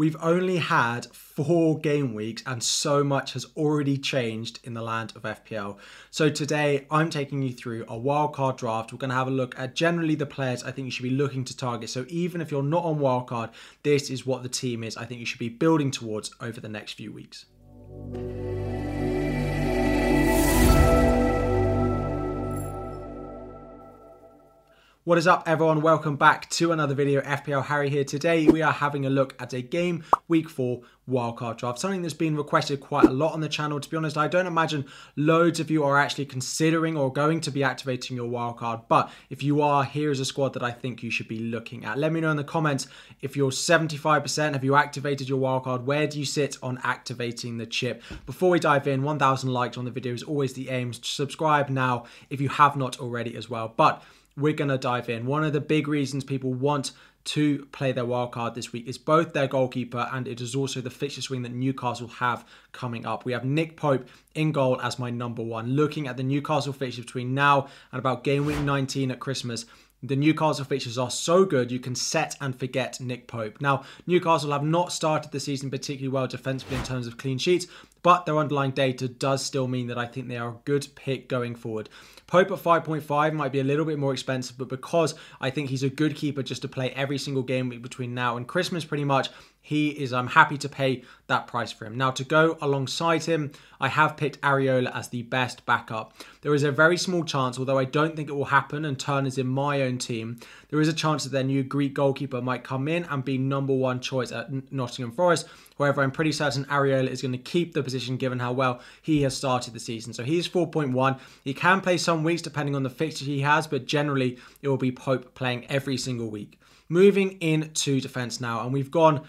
We've only had four game weeks and so much has already changed in the land of FPL. So today I'm taking you through a wildcard draft. We're going to have a look at generally the players I think you should be looking to target. So even if you're not on wildcard, this is what the team is I think you should be building towards over the next few weeks. What is up everyone? Welcome back to another video. FPL Harry here. Today we are having a look at a game week 4 wildcard draft. Something that's been requested quite a lot on the channel. To be honest, I don't imagine loads of you are actually considering or going to be activating your wildcard. But if you are, here is a squad that I think you should be looking at. Let me know in the comments if you're 75%, have you activated your wildcard? Where do you sit on activating the chip? Before we dive in, 1,000 likes on the video is always the aim. Subscribe now if you have not already as well. But we're going to dive in. One of the big reasons people want to play their wild card this week is both their goalkeeper and it is also the fixture swing that Newcastle have coming up. We have Nick Pope in goal as my number one. Looking at the Newcastle fixture between now and about game week 19 at Christmas, the Newcastle fixtures are so good you can set and forget Nick Pope. Now, Newcastle have not started the season particularly well defensively in terms of clean sheets, but their underlying data does still mean that I think they are a good pick going forward. Pope at 5.5 might be a little bit more expensive, but because I think he's a good keeper just to play every single game between now and Christmas, pretty much, he is I'm happy to pay that price for him. Now to go alongside him, I have picked Areola as the best backup. There is a very small chance, although I don't think it will happen and Turn is in my own team, there is a chance that their new Greek goalkeeper might come in and be number one choice at Nottingham Forest. However, I'm pretty certain Areola is going to keep the position given how well he has started the season. So he's 4.1. He can play some weeks depending on the fixture he has, but generally it will be Pope playing every single week. Moving into defence now, and we've gone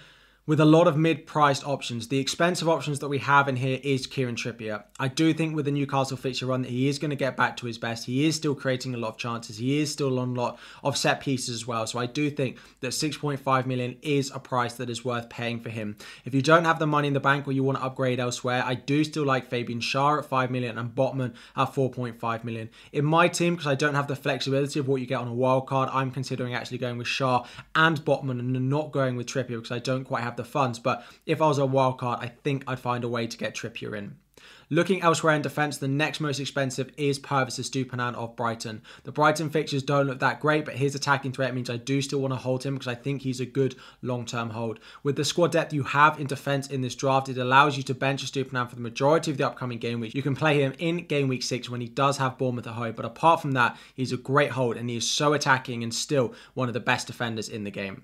with a lot of mid-priced options. The expensive options that we have in here is Kieran Trippier. I do think with the Newcastle fixture run that he is going to get back to his best. He is still creating a lot of chances. He is still on a lot of set pieces as well. So I do think that 6.5 million is a price that is worth paying for him. If you don't have the money in the bank or you want to upgrade elsewhere, I do still like Fabian Schär at 5 million and Botman at 4.5 million. In my team, because I don't have the flexibility of what you get on a wild card, I'm considering actually going with Schär and Botman and not going with Trippier because I don't quite have have the funds. But if I was a wild card, I think I'd find a way to get Trippier in. Looking elsewhere in defence, the next most expensive is Pervis Estupiñán of Brighton. The Brighton fixtures don't look that great, but his attacking threat means I do still want to hold him because I think he's a good long-term hold. With the squad depth you have in defence in this draft, it allows you to bench Estupiñán for the majority of the upcoming game week. You can play him in game week six when he does have Bournemouth at home, but apart from that, he's a great hold and he is so attacking and still one of the best defenders in the game.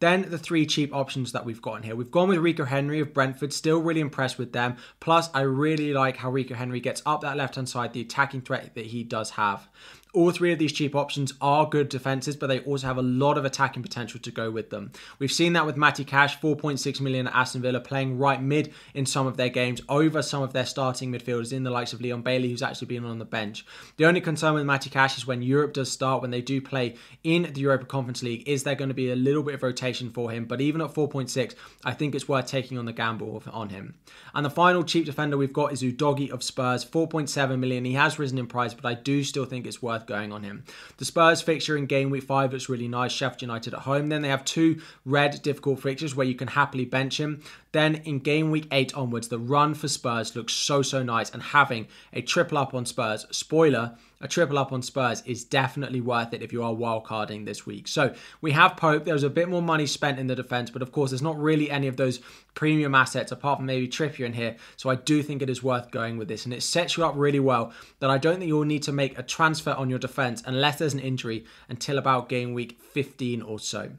Then the three cheap options that we've got in here. We've gone with Rico Henry of Brentford, still really impressed with them. Plus, I really like how Rico Henry gets up that left hand side, the attacking threat that he does have. All three of these cheap options are good defenses, but they also have a lot of attacking potential to go with them. We've seen that with Matty Cash, 4.6 million at Aston Villa, playing right mid in some of their games over some of their starting midfielders in the likes of Leon Bailey, who's actually been on the bench. The only concern with Matty Cash is when Europe does start, when they do play in the Europa Conference League, is there going to be a little bit of rotation for him? But even at 4.6, I think it's worth taking on the gamble on him. And the final cheap defender we've got is Udogie of Spurs, 4.7 million. He has risen in price, but I do still think it's worth going on him. The Spurs fixture in game week five looks really nice. Sheffield United at home. Then they have two red difficult fixtures where you can happily bench him. Then in game week eight onwards, the run for Spurs looks so, so nice. And having a triple up on Spurs, spoiler, a triple up on Spurs is definitely worth it if you are wildcarding this week. So we have Pope. There's a bit more money spent in the defense, but of course, there's not really any of those premium assets apart from maybe Trippier in here. So I do think it is worth going with this. And it sets you up really well that I don't think you'll need to make a transfer on your defense unless there's an injury until about game week 15 or so.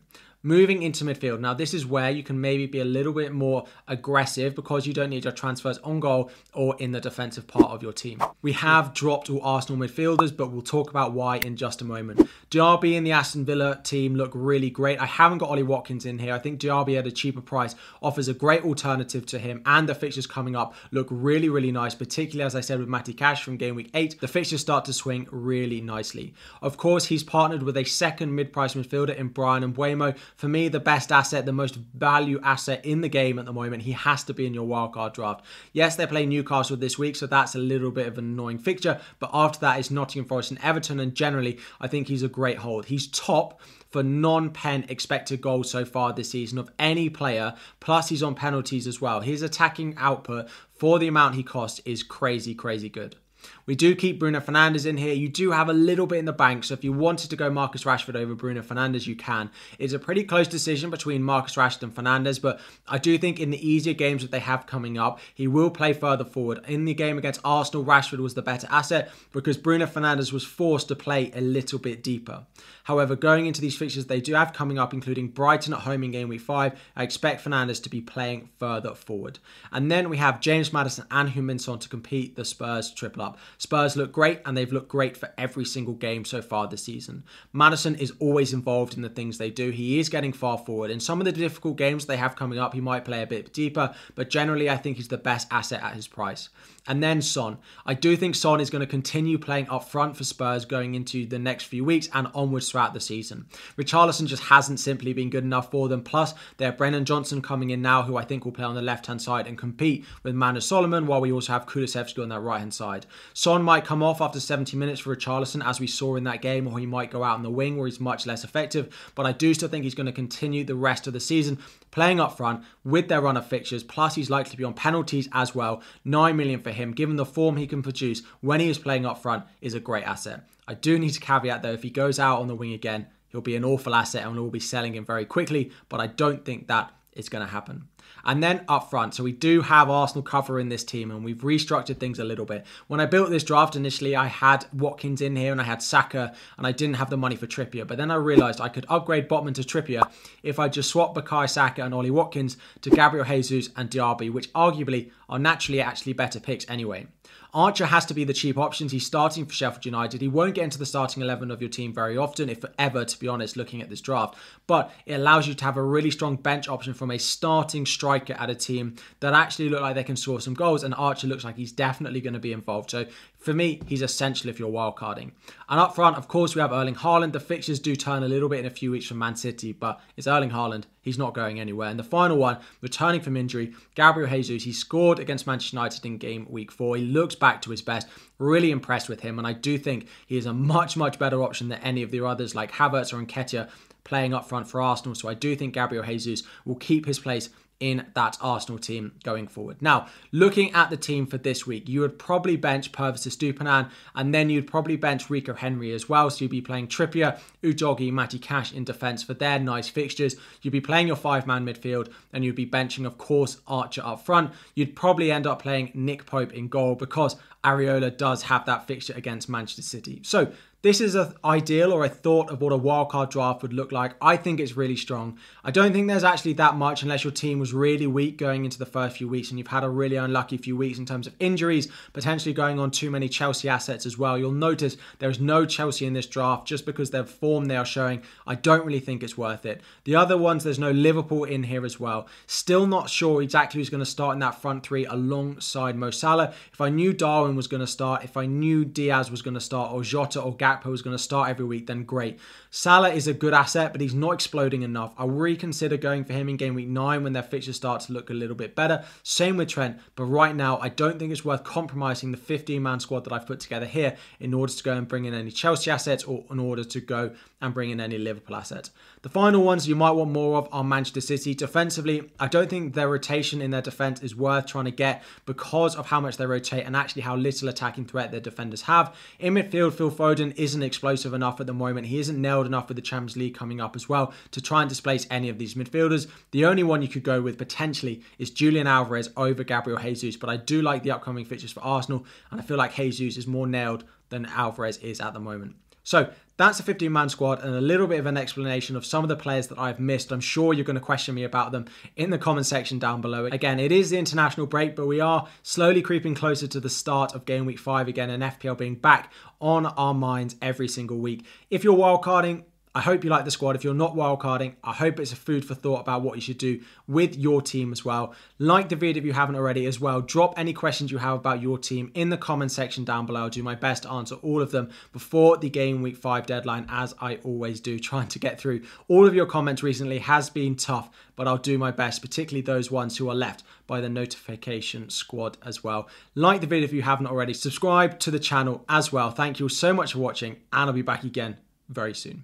Moving into midfield. Now, this is where you can maybe be a little bit more aggressive because you don't need your transfers on goal or in the defensive part of your team. We have dropped all Arsenal midfielders, but we'll talk about why in just a moment. Diaby and the Aston Villa team look really great. I haven't got Ollie Watkins in here. I think Diaby at a cheaper price offers a great alternative to him, and the fixtures coming up look really, really nice, particularly as I said with Matty Cash from game week 8. The fixtures start to swing really nicely. Of course, he's partnered with a second mid price midfielder in Bryan and Mbeumo for me, the best asset, the most value asset in the game at the moment. He has to be in your wildcard draft. Yes, they play Newcastle this week, so that's a little bit of an annoying fixture. But after that, it's Nottingham Forest and Everton. And generally, I think he's a great hold. He's top for non-pen expected goals so far this season of any player. Plus, he's on penalties as well. His attacking output for the amount he costs is crazy, crazy good. We do keep Bruno Fernandes in here. You do have a little bit in the bank, so if you wanted to go Marcus Rashford over Bruno Fernandes, you can. It's a pretty close decision between Marcus Rashford and Fernandes, but I do think in the easier games that they have coming up, he will play further forward. In the game against Arsenal, Rashford was the better asset because Bruno Fernandes was forced to play a little bit deeper. However, going into these fixtures they do have coming up, including Brighton at home in game week five, I expect Fernandes to be playing further forward. And then we have James Madison and Heung-min to compete the Spurs triple up. Spurs look great and they've looked great for every single game so far this season. Madison is always involved in the things they do. He is getting far forward. In some of the difficult games they have coming up, he might play a bit deeper, but generally I think he's the best asset at his price. And then Son. I do think Son is going to continue playing up front for Spurs going into the next few weeks and onwards throughout the season. Richarlison just hasn't simply been good enough for them. Plus, they have Brennan Johnson coming in now, who I think will play on the left hand side and compete with Manor Solomon, while we also have Kulusevski on that right hand side. Son might come off after 70 minutes for Richarlison, as we saw in that game, or he might go out on the wing where he's much less effective. But I do still think he's going to continue the rest of the season playing up front with their run of fixtures. Plus, he's likely to be on penalties as well. 9 million for him, given the form he can produce when he is playing up front, is a great asset. I do need to caveat though, if he goes out on the wing again, he'll be an awful asset and we'll be selling him very quickly, but I don't think that is going to happen. And then up front, so we do have Arsenal cover in this team and we've restructured things a little bit. When I built this draft initially, I had Watkins in here and I had Saka and I didn't have the money for Trippier. But then I realised I could upgrade Botman to Trippier if I just swap Bukayo Saka and Ollie Watkins to Gabriel Jesus and Diaby, which arguably are naturally actually better picks anyway. Archer has to be the cheap options. He's starting for Sheffield United. He won't get into the starting 11 of your team very often, if ever, to be honest, looking at this draft. But it allows you to have a really strong bench option from a starting striker at a team that actually look like they can score some goals. And Archer looks like he's definitely going to be involved. So for me, he's essential if you're wildcarding. And up front, of course, we have Erling Haaland. The fixtures do turn a little bit in a few weeks from Man City, but it's Erling Haaland. He's not going anywhere. And the final one, returning from injury, Gabriel Jesus. He scored against Manchester United in game week four. He looks back to his best. Really impressed with him. And I do think he is a much, much better option than any of the others like Havertz or Nketiah playing up front for Arsenal. So I do think Gabriel Jesus will keep his place in that Arsenal team going forward. Now, looking at the team for this week, you would probably bench Pervis Estupiñán, and then you'd probably bench Rico Henry as well. So you'd be playing Trippier, Udogie, Matty Cash in defence for their nice fixtures. You'd be playing your five-man midfield, and you'd be benching, of course, Archer up front. You'd probably end up playing Nick Pope in goal because Areola does have that fixture against Manchester City. So this is an ideal or a thought of what a wildcard draft would look like. I think it's really strong. I don't think there's actually that much unless your team was really weak going into the first few weeks and you've had a really unlucky few weeks in terms of injuries, potentially going on too many Chelsea assets as well. You'll notice there is no Chelsea in this draft just because their form they are showing. I don't really think it's worth it. The other ones, there's no Liverpool in here as well. Still not sure exactly who's going to start in that front three alongside Mo Salah. If I knew Darwin was going to start, if I knew Diaz was going to start, or Jota or Gak Is going to start every week, then great. Salah is a good asset, but he's not exploding enough. I'll reconsider going for him in game week nine when their fixtures start to look a little bit better. Same with Trent, but right now I don't think it's worth compromising the 15 man squad that I've put together here in order to go and bring in any Chelsea assets or in order to go and bring in any Liverpool assets. The final ones you might want more of are Manchester City. Defensively, I don't think their rotation in their defence is worth trying to get because of how much they rotate and actually how little attacking threat their defenders have. In midfield, Phil Foden isn't explosive enough at the moment. He isn't nailed enough with the Champions League coming up as well to try and displace any of these midfielders. The only one you could go with potentially is Julian Alvarez over Gabriel Jesus, but I do like the upcoming fixtures for Arsenal, and I feel like Jesus is more nailed than Alvarez is at the moment. So that's a 15 man squad and a little bit of an explanation of some of the players that I've missed. I'm sure you're going to question me about them in the comment section down below. Again, it is the international break, but we are slowly creeping closer to the start of game week five again and FPL being back on our minds every single week. If you're wildcarding, I hope you like the squad. If you're not wildcarding, I hope it's a food for thought about what you should do with your team as well. Like the video if you haven't already as well. Drop any questions you have about your team in the comment section down below. I'll do my best to answer all of them before the game week five deadline, as I always do. Trying to get through all of your comments recently has been tough, but I'll do my best, particularly those ones who are left by the notification squad as well. Like the video if you haven't already. Subscribe to the channel as well. Thank you so much for watching, and I'll be back again very soon.